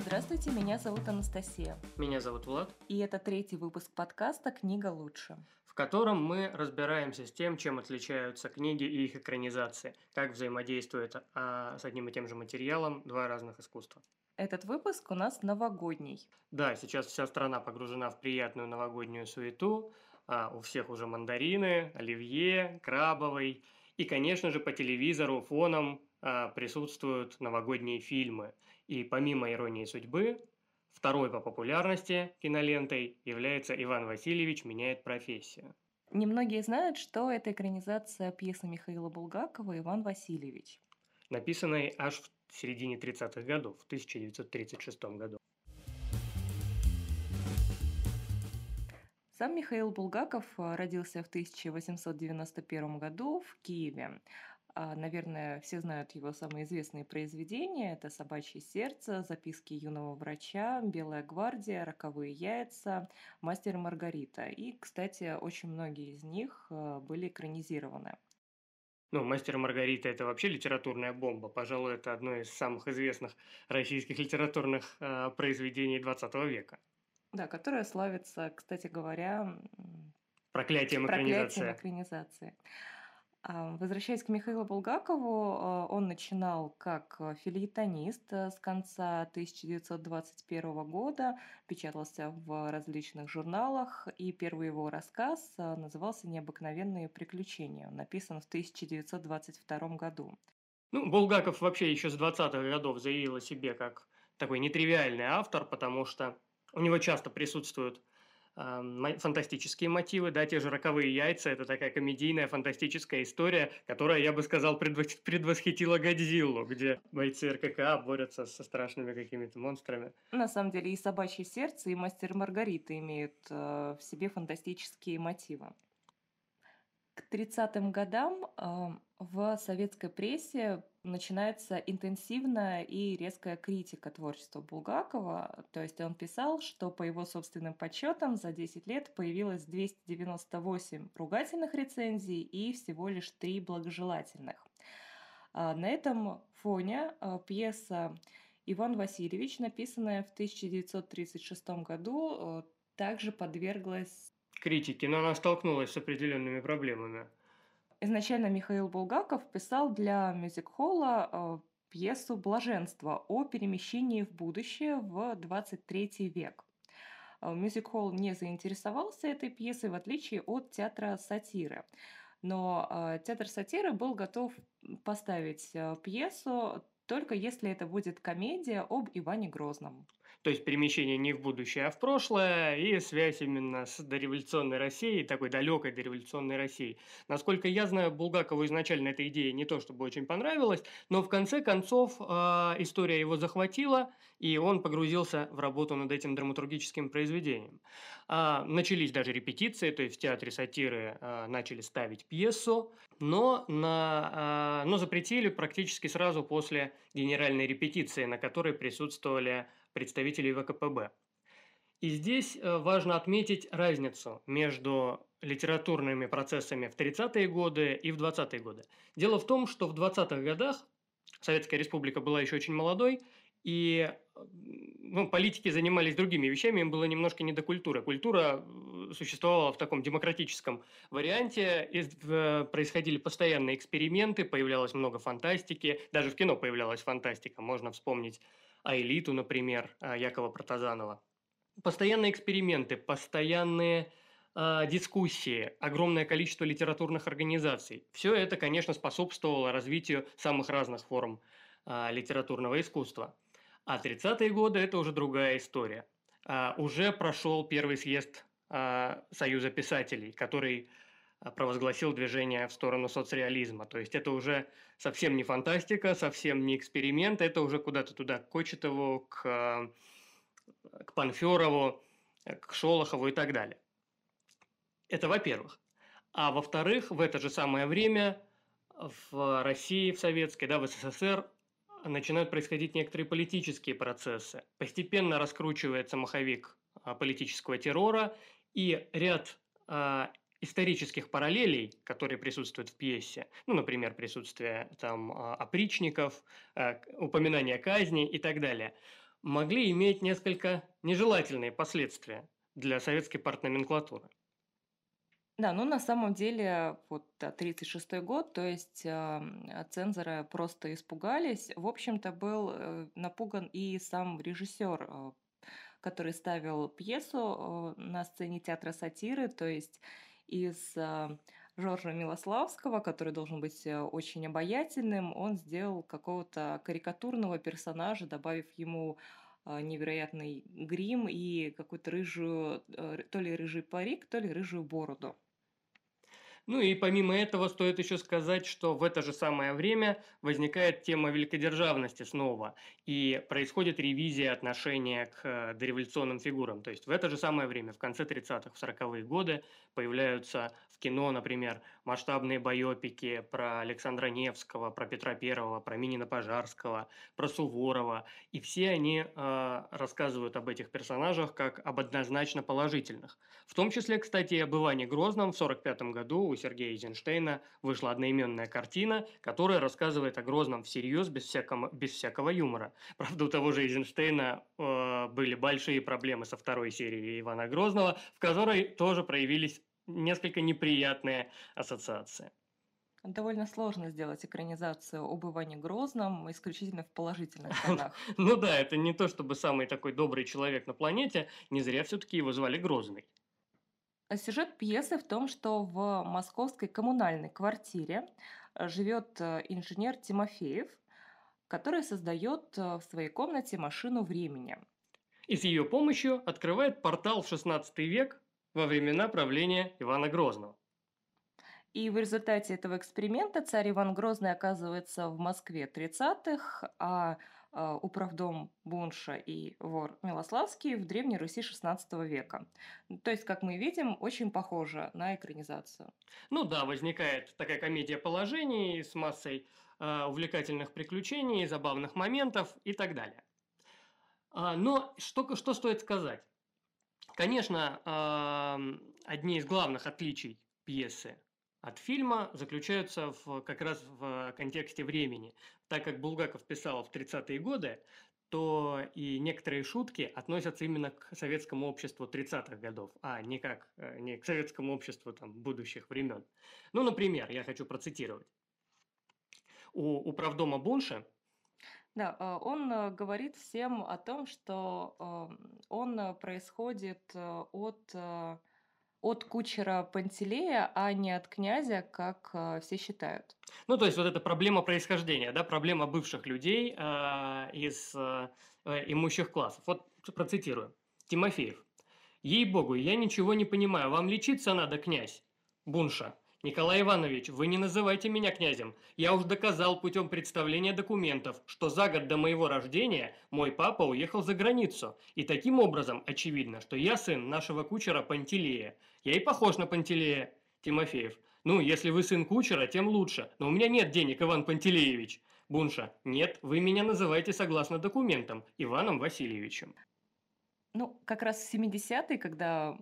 Здравствуйте, меня зовут Анастасия. Меня зовут Влад. И это третий выпуск подкаста «Книга лучше», в котором мы разбираемся с тем, чем отличаются книги и их экранизации, как взаимодействуют а, с одним и тем же материалом два разных искусства. Этот выпуск у нас новогодний. Да, сейчас вся страна погружена в приятную новогоднюю суету. А, у всех уже мандарины, оливье, крабовый. И, конечно же, по телевизору фоном присутствуют новогодние фильмы. И помимо «Иронии судьбы», второй по популярности кинолентой является «Иван Васильевич меняет профессию». Немногие знают, что это экранизация пьесы Михаила Булгакова «Иван Васильевич». Написанной аж в середине 30-х годов, в 1936 году. Сам Михаил Булгаков родился в 1891 году в Киеве. А, наверное, все знают его самые известные произведения. Это «Собачье сердце», «Записки юного врача», «Белая гвардия», «Роковые яйца», «Мастер и Маргарита». И, кстати, очень многие из них а, были экранизированы. Ну, «Мастер и Маргарита» – это вообще литературная бомба. Пожалуй, это одно из самых известных российских литературных э, произведений XX века. Да, которое славится, кстати говоря, проклятием экранизации. Проклятием экранизации. А, возвращаясь к Михаилу Булгакову, а, он начинал как э, филитонист э, с конца 1921 года, печатался в различных журналах, и первый его рассказ э, назывался «Необыкновенные приключения». Написан в 1922 году. Ну, Булгаков вообще еще с 20-х годов заявил о себе как такой нетривиальный автор, потому что у него часто присутствуют фантастические мотивы, да, те же «Роковые яйца» – это такая комедийная фантастическая история, которая, я бы сказал, предвосхитила «Годзиллу», где бойцы РКК борются со страшными какими-то монстрами. На самом деле и «Собачье сердце», и «Мастер Маргарита» имеют э, в себе фантастические мотивы. К 30-м годам э, в советской прессе начинается интенсивная и резкая критика творчества Булгакова. То есть он писал, что по его собственным подсчетам за 10 лет появилось 298 ругательных рецензий и всего лишь 3 благожелательных. А на этом фоне а, пьеса «Иван Васильевич», написанная в 1936 году, а, также подверглась критике, но она столкнулась с определенными проблемами. Изначально Михаил Булгаков писал для мюзик-холла э, пьесу «Блаженство» о перемещении в будущее в 23 век. Э, мюзик-холл не заинтересовался этой пьесой, в отличие от театра сатиры. Но э, театр сатиры был готов поставить э, пьесу только если это будет комедия об Иване Грозном. То есть перемещение не в будущее, а в прошлое, и связь именно с дореволюционной Россией, такой далекой дореволюционной Россией. Насколько я знаю, Булгакову изначально эта идея не то чтобы очень понравилась, но в конце концов э, история его захватила, и он погрузился в работу над этим драматургическим произведением. А, начались даже репетиции, то есть в театре сатиры а, начали ставить пьесу, но, на, а, но запретили практически сразу после генеральной репетиции, на которой присутствовали представители ВКПБ. И здесь э, важно отметить разницу между литературными процессами в 30-е годы и в 20-е годы. Дело в том, что в 20-х годах Советская Республика была еще очень молодой, и ну, политики занимались другими вещами, им было немножко не до культуры. Культура э, существовала в таком демократическом варианте, э, происходили постоянные эксперименты, появлялось много фантастики, даже в кино появлялась фантастика, можно вспомнить «Аэлиту», например, э, Якова Протазанова. Постоянные эксперименты, постоянные э, дискуссии, огромное количество литературных организаций. Все это, конечно, способствовало развитию самых разных форм э, литературного искусства. А 30-е годы – это уже другая история. А, уже прошел первый съезд а, Союза писателей, который а, провозгласил движение в сторону соцреализма. То есть это уже совсем не фантастика, совсем не эксперимент, это уже куда-то туда, к Кочетову, к, к Панферову, к Шолохову и так далее. Это во-первых. А во-вторых, в это же самое время в России, в Советской, да, в СССР начинают происходить некоторые политические процессы. Постепенно раскручивается маховик а, политического террора, и ряд а, исторических параллелей, которые присутствуют в пьесе, ну, например, присутствие там а, опричников, упоминание казни и так далее, могли иметь несколько нежелательные последствия для советской партноменклатуры. Да, ну на самом деле вот 1936 год, то есть э, цензоры просто испугались. В общем-то, был э, напуган и сам режиссер, э, который ставил пьесу э, на сцене театра сатиры, то есть из э, Жоржа Милославского, который должен быть э, очень обаятельным, он сделал какого-то карикатурного персонажа, добавив ему а, невероятный грим и какую-то рыжую, э, то ли рыжий парик, то ли рыжую бороду. Ну и помимо этого стоит еще сказать, что в это же самое время возникает тема великодержавности снова, и происходит ревизия отношения к э, дореволюционным фигурам. То есть в это же самое время, в конце 30-х, в 40-е годы, появляются кино, например, масштабные байопики про Александра Невского, про Петра Первого, про Минина Пожарского, про Суворова, и все они э, рассказывают об этих персонажах как об однозначно положительных. В том числе, кстати, и об Иване Грозном в 1945 году у Сергея Эйзенштейна вышла одноименная картина, которая рассказывает о Грозном всерьез, без всякого, без всякого юмора. Правда, у того же Эйзенштейна э, были большие проблемы со второй серией Ивана Грозного, в которой тоже проявились несколько неприятные ассоциации. Довольно сложно сделать экранизацию об Иване Грозном исключительно в положительных тонах. Ну да, это не то чтобы самый такой добрый человек на планете, не зря все-таки его звали Грозный. А сюжет пьесы в том, что в московской коммунальной квартире э, живет э, инженер Тимофеев, который создает э, в своей комнате машину времени. И с ее помощью открывает портал в 16 век во времена правления Ивана Грозного. И в результате этого эксперимента царь Иван Грозный оказывается в Москве 30-х, а а, управдом Бунша и вор Милославский в Древней Руси XVI века. То есть, как мы видим, очень похоже на экранизацию. Ну да, возникает такая комедия положений с массой э, увлекательных приключений, забавных моментов и так далее. А, но что, что стоит сказать? Конечно, э, одни из главных отличий пьесы от фильма заключаются в, как раз в контексте времени. Так как Булгаков писал в 30-е годы, то и некоторые шутки относятся именно к советскому обществу 30-х годов, а не, как, э, не к советскому обществу там, будущих времен. Ну, например, я хочу процитировать. У управдома Бунша да, э, он э, говорит всем о том, что он происходит от от кучера Пантелея, а не от князя, как э, все считают. Ну, то есть вот эта проблема происхождения, да, проблема бывших людей э, из э, имущих классов. Вот процитирую. Тимофеев. Ей-богу, я ничего не понимаю. Вам лечиться надо, князь? Бунша. Николай Иванович, вы не называйте меня князем. Я уж доказал путем представления документов, что за год до моего рождения мой папа уехал за границу. И таким образом очевидно, что я сын нашего кучера Пантелея. Я и похож на Пантелея, Тимофеев. Ну, если вы сын кучера, тем лучше. Но у меня нет денег, Иван Пантелеевич. Бунша, нет, вы меня называете согласно документам, Иваном Васильевичем. Ну, как раз в 70-е, когда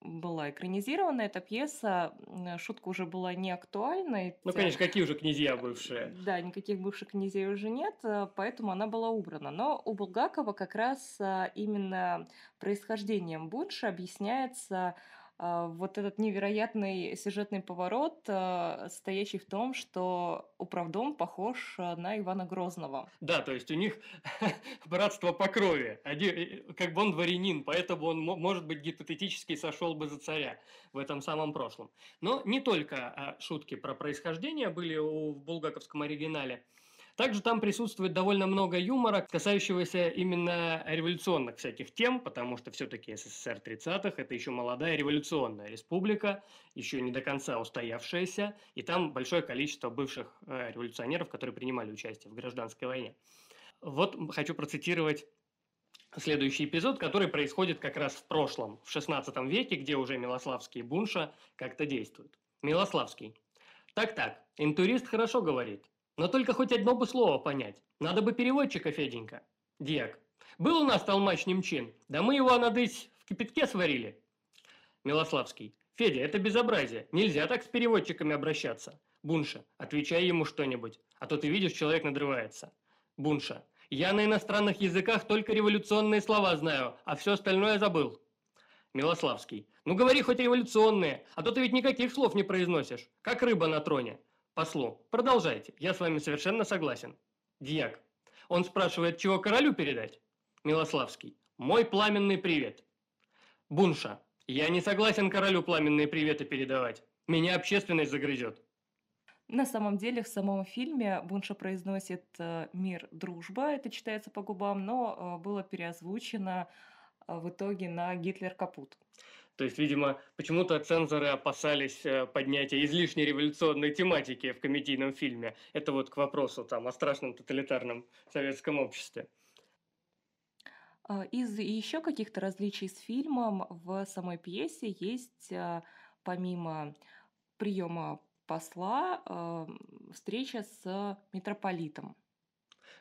была экранизирована эта пьеса, шутка уже была не актуальной. Ну, конечно, какие уже князья бывшие? Да, никаких бывших князей уже нет, э, поэтому она была убрана. Но у Булгакова как раз э, именно происхождением Бунша объясняется а, вот этот невероятный сюжетный поворот, а, стоящий в том, что управдом похож а, на Ивана Грозного. Да, то есть у них братство по крови. Один, как бы он дворянин, поэтому он, может быть, гипотетически сошел бы за царя в этом самом прошлом. Но не только шутки про происхождение были в булгаковском оригинале. Также там присутствует довольно много юмора, касающегося именно революционных всяких тем, потому что все-таки СССР 30-х – это еще молодая революционная республика, еще не до конца устоявшаяся, и там большое количество бывших э, революционеров, которые принимали участие в гражданской войне. Вот хочу процитировать следующий эпизод, который происходит как раз в прошлом, в 16 веке, где уже Милославский и Бунша как-то действуют. Милославский. Так-так, интурист хорошо говорит. Но только хоть одно бы слово понять. Надо бы переводчика, Феденька. Диак. Был у нас толмач немчин. Да мы его, надыть, в кипятке сварили. Милославский. Федя, это безобразие. Нельзя так с переводчиками обращаться. Бунша. Отвечай ему что-нибудь. А то ты видишь, человек надрывается. Бунша. Я на иностранных языках только революционные слова знаю, а все остальное забыл. Милославский. Ну говори хоть революционные, а то ты ведь никаких слов не произносишь, как рыба на троне. Послу, продолжайте, я с вами совершенно согласен. Дьяк. Он спрашивает, чего королю передать? Милославский. Мой пламенный привет. Бунша. Я не согласен королю пламенные приветы передавать. Меня общественность загрызет. На самом деле в самом фильме Бунша произносит э, «мир, дружба», это читается по губам, но э, было переозвучено э, в итоге на «Гитлер капут». То есть, видимо, почему-то цензоры опасались э, поднятия излишней революционной тематики в комедийном фильме. Это вот к вопросу там, о страшном тоталитарном советском обществе. А, из еще каких-то различий с фильмом в самой пьесе есть, а, помимо приема посла э, встреча с митрополитом.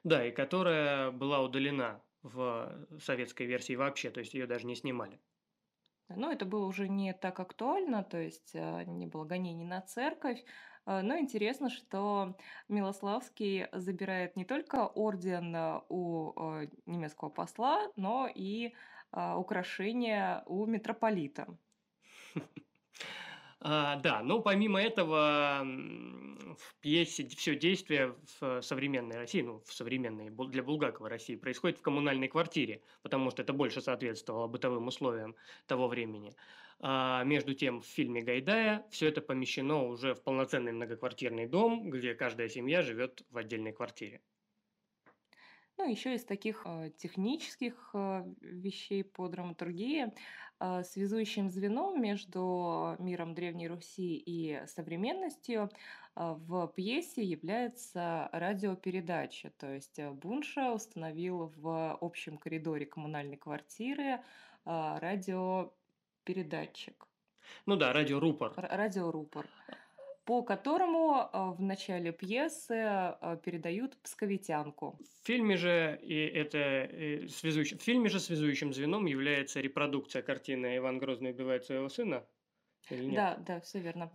Да, и которая была удалена в советской версии вообще, то есть ее даже не снимали. Но это было уже не так актуально, то есть э, не было гонений на церковь. Э, но интересно, что Милославский забирает не только орден э, у немецкого посла, но и украшения у митрополита. А, да, но помимо этого в пьесе все действие в современной России, ну, в современной для Булгакова России происходит в коммунальной квартире, потому что это больше соответствовало бытовым условиям того времени. А между тем, в фильме Гайдая все это помещено уже в полноценный многоквартирный дом, где каждая семья живет в отдельной квартире. Ну, еще из таких э, технических э, вещей по драматургии э, связующим звеном между миром Древней Руси и современностью в пьесе является радиопередача. То есть Бунша установил в общем коридоре коммунальной квартиры радиопередатчик. Ну да, радиорупор. Радиорупор по которому а, в начале пьесы а, передают псковитянку. В фильме же и это и связующим, в фильме же связующим звеном является репродукция картины «Иван Грозный убивает своего сына». Или нет? Да, да, все верно.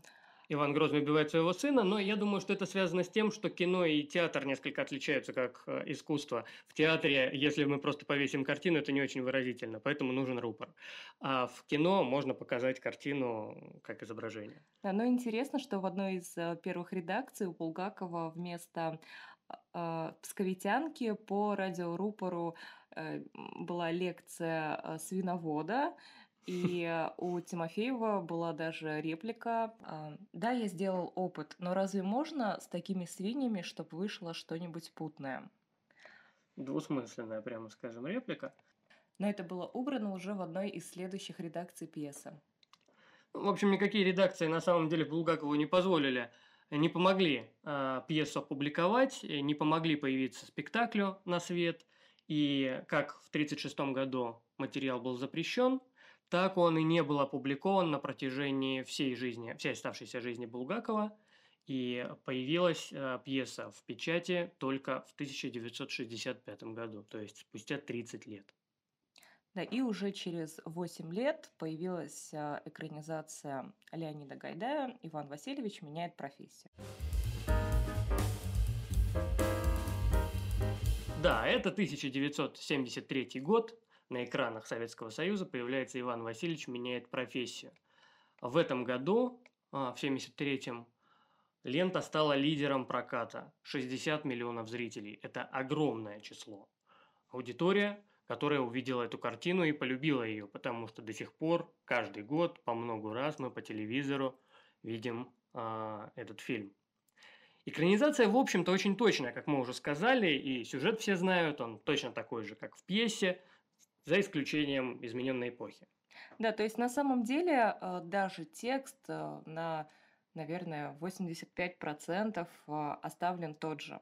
Иван Грозный убивает своего сына, но я думаю, что это связано с тем, что кино и театр несколько отличаются как э, искусство. В театре, если мы просто повесим картину, это не очень выразительно, поэтому нужен рупор. А в кино можно показать картину как изображение. Да, но интересно, что в одной из э, первых редакций у Булгакова вместо э, псковитянки по радиорупору была лекция свиновода, и у Тимофеева была даже реплика. А, да, я сделал опыт, но разве можно с такими свиньями, чтобы вышло что-нибудь путное? Двусмысленная, прямо скажем, реплика. Но это было убрано уже в одной из следующих редакций пьесы. В общем, никакие редакции на самом деле Булгакову не позволили, не помогли э, пьесу опубликовать, не помогли появиться спектаклю на свет. И как в 1936 году материал был запрещен, так он и не был опубликован на протяжении всей жизни, всей оставшейся жизни Булгакова, и появилась э, пьеса в печати только в 1965 году, то есть спустя 30 лет. Да, и уже через 8 лет появилась э, экранизация Леонида Гайдая «Иван Васильевич меняет профессию». Да, это 1973 год, на экранах Советского Союза появляется Иван Васильевич меняет профессию. В этом году, а, в 73-м, лента стала лидером проката. 60 миллионов зрителей. Это огромное число. Аудитория, которая увидела эту картину и полюбила ее, потому что до сих пор, каждый год, по много раз мы по телевизору видим а, этот фильм. Экранизация, в общем-то, очень точная, как мы уже сказали, и сюжет все знают, он точно такой же, как в пьесе – за исключением измененной эпохи. Да, то есть на самом деле э, даже текст э, на, наверное, 85% э, оставлен тот же.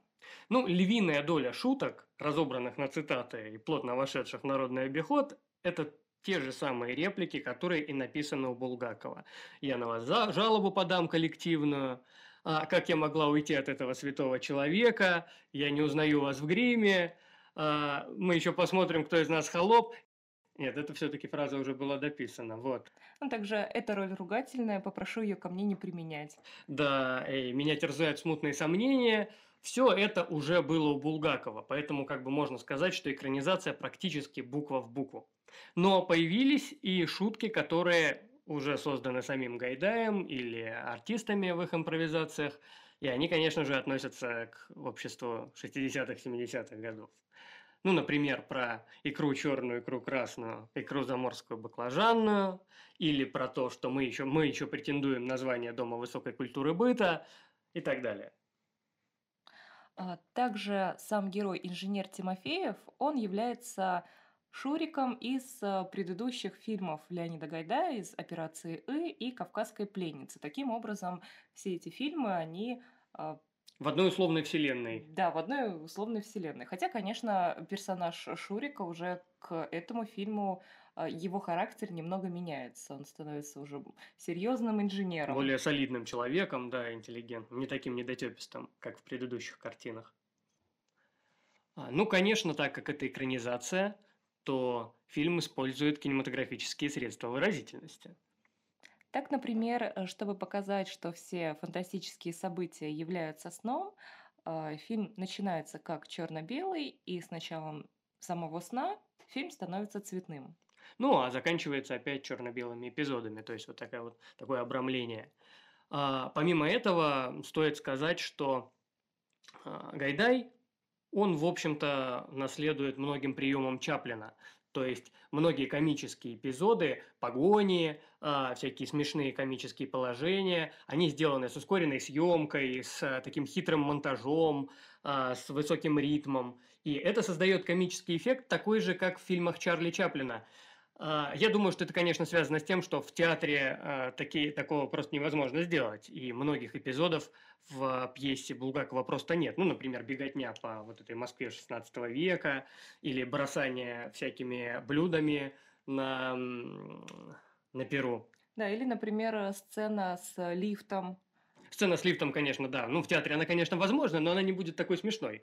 Ну, львиная доля шуток, разобранных на цитаты и плотно вошедших в народный обиход, это те же самые реплики, которые и написаны у Булгакова. «Я на вас за жалобу подам коллективную», а «Как я могла уйти от этого святого человека», «Я не узнаю вас в гриме», а, мы еще посмотрим, кто из нас холоп. Нет, это все-таки фраза уже была дописана, вот. Ну, также эта роль ругательная, попрошу ее ко мне не применять. Да, и меня терзают смутные сомнения. Все это уже было у Булгакова, поэтому как бы можно сказать, что экранизация практически буква в букву. Но появились и шутки, которые уже созданы самим Гайдаем или артистами в их импровизациях, и они, конечно же, относятся к обществу 60-х, 70-х годов. Ну, например, про икру черную, икру красную, икру заморскую баклажанную, или про то, что мы еще, мы еще претендуем на звание Дома высокой культуры быта и так далее. А, также сам герой инженер Тимофеев, он является Шуриком из а, предыдущих фильмов Леонида Гайдая из «Операции И» и «Кавказской пленницы». Таким образом, все эти фильмы, они а, в одной условной вселенной. Да, в одной условной вселенной. Хотя, конечно, персонаж Шурика уже к этому фильму а, его характер немного меняется. Он становится уже серьезным инженером. Более солидным человеком, да, интеллигентным, не таким недотепистым, как в предыдущих картинах. А, ну, конечно, так как это экранизация, то фильм использует кинематографические средства выразительности. Так, например, э, чтобы показать, что все фантастические события являются сном, а, фильм начинается как черно-белый, и с началом самого сна фильм становится цветным. Ну, а заканчивается опять черно-белыми эпизодами, то есть вот, такая вот такое обрамление. А, помимо этого, стоит сказать, что а, Гайдай, он, в общем-то, наследует многим приемам Чаплина. То есть многие комические эпизоды, погони, э, всякие смешные комические положения, они сделаны с ускоренной съемкой, с э, таким хитрым монтажом, э, с высоким ритмом. И это создает комический эффект такой же, как в фильмах Чарли Чаплина. А, я думаю, что это, конечно, связано с тем, что в театре а, такие, такого просто невозможно сделать, и многих эпизодов в пьесе Булгакова просто нет. Ну, например, беготня по вот этой Москве 16 века или бросание всякими блюдами на, на перу. Да, или, например, сцена с лифтом. Сцена с лифтом, конечно, да. Ну, в театре она, конечно, возможна, но она не будет такой смешной.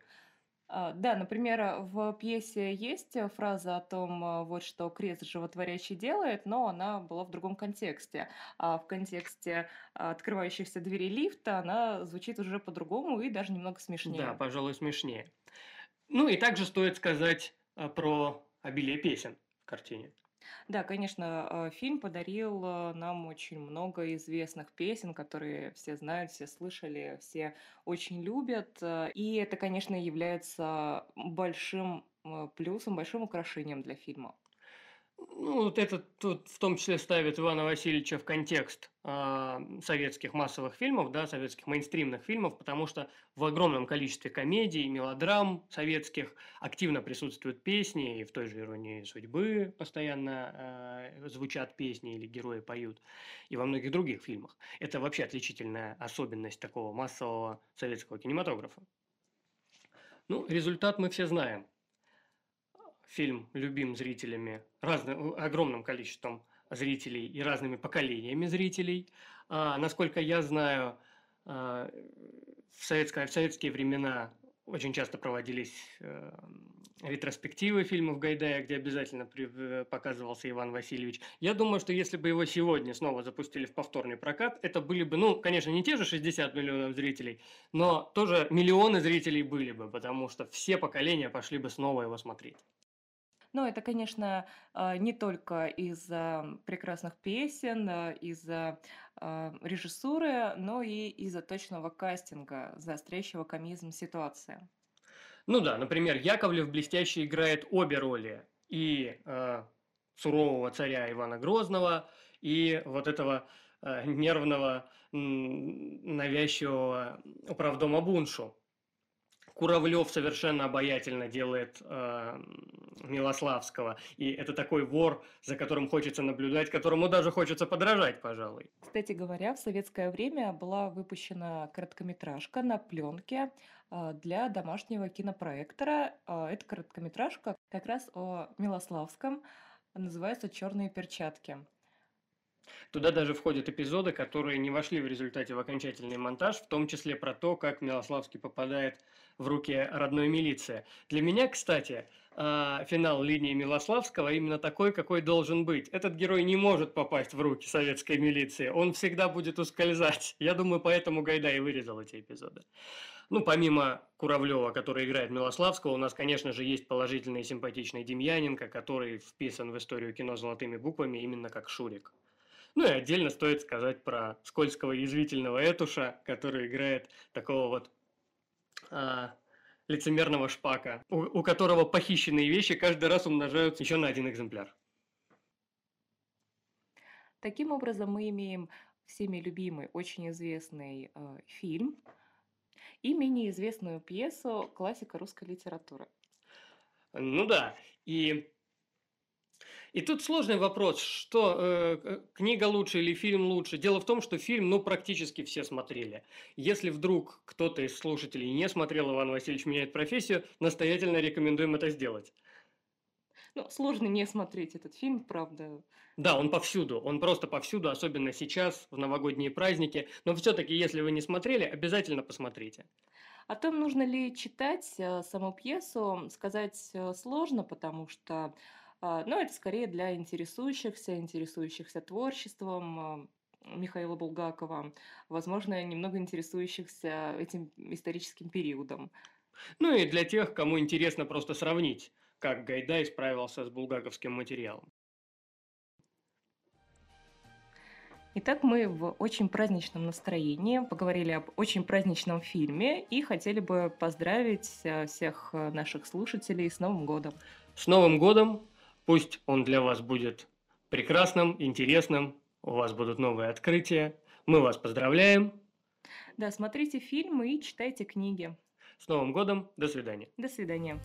А, да, например, в пьесе есть э, фраза о том, э, вот что крест животворящий делает, но она была в другом контексте. А в контексте открывающихся дверей лифта она звучит уже по-другому и даже немного смешнее. Да, пожалуй, смешнее. Ну и также стоит сказать э, про обилие песен в картине. Да, конечно, э, фильм подарил э, нам очень много известных песен, которые все знают, все слышали, все очень любят. Э, и это, конечно, является большим плюсом, большим украшением для фильма. Ну, вот это тут в том числе ставит Ивана Васильевича в контекст э, советских массовых фильмов, да, советских мейнстримных фильмов, потому что в огромном количестве комедий, мелодрам советских активно присутствуют песни, и в той же «Иронии судьбы» постоянно э, звучат песни или герои поют, и во многих других фильмах. Это вообще отличительная особенность такого массового советского кинематографа. Ну, результат мы все знаем фильм любим зрителями, разным, огромным количеством зрителей и разными поколениями зрителей. А, насколько я знаю, а, в, советское, в советские времена очень часто проводились э, ретроспективы фильмов Гайдая, где обязательно при, э, показывался Иван Васильевич. Я думаю, что если бы его сегодня снова запустили в повторный прокат, это были бы, ну, конечно, не те же 60 миллионов зрителей, но тоже миллионы зрителей были бы, потому что все поколения пошли бы снова его смотреть. Но это, конечно, а, не только из-за прекрасных песен, а, из-за а, режиссуры, но и из-за точного кастинга, заостряющего комизм ситуации. Ну да, например, Яковлев блестяще играет обе роли. И э, сурового царя Ивана Грозного, и вот этого э, нервного, навязчивого управдома Буншу. Куравлев совершенно обаятельно делает э, Милославского. И это такой вор, за которым хочется наблюдать, которому даже хочется подражать, пожалуй. Кстати говоря, в советское время была выпущена короткометражка на пленке э, для домашнего кинопроектора. Э, эта короткометражка как раз о Милославском, называется «Черные перчатки». Туда даже входят эпизоды, которые не вошли в результате в окончательный монтаж, в том числе про то, как Милославский попадает в руки родной милиции. Для меня, кстати, а, финал линии Милославского именно такой, какой должен быть. Этот герой не может попасть в руки советской милиции, он всегда будет ускользать. Я думаю, поэтому Гайдай вырезал эти эпизоды. Ну, помимо Куравлева, который играет Милославского, у нас, конечно же, есть положительный и симпатичный Демьяненко, который вписан в историю кино золотыми буквами именно как Шурик. Ну и отдельно стоит сказать про скользкого язвительного Этуша, который играет такого вот а, лицемерного шпака, у, у которого похищенные вещи каждый раз умножаются еще на один экземпляр. Таким образом, мы имеем всеми любимый, очень известный э, фильм и менее известную пьесу классика русской литературы. Ну да, и и тут сложный вопрос, что э, книга лучше или фильм лучше. Дело в том, что фильм, ну, практически все смотрели. Если вдруг кто-то из слушателей не смотрел «Иван Васильевич меняет профессию», настоятельно рекомендуем это сделать. Ну, сложно не смотреть этот фильм, правда. Да, он повсюду, он просто повсюду, особенно сейчас, в новогодние праздники. Но все-таки, если вы не смотрели, обязательно посмотрите. О том, нужно ли читать э, саму пьесу, сказать э, сложно, потому что а, но это скорее для интересующихся, интересующихся творчеством а, Михаила Булгакова, возможно, немного интересующихся этим историческим периодом. Ну и для тех, кому интересно просто сравнить, как Гайдай справился с булгаковским материалом. Итак, мы в очень праздничном настроении поговорили об очень праздничном фильме и хотели бы поздравить а, всех наших слушателей с Новым годом. С Новым годом! Пусть он для вас будет прекрасным, интересным, у вас будут новые открытия. Мы вас поздравляем. Да, смотрите фильмы и читайте книги. С Новым годом. До свидания. До свидания.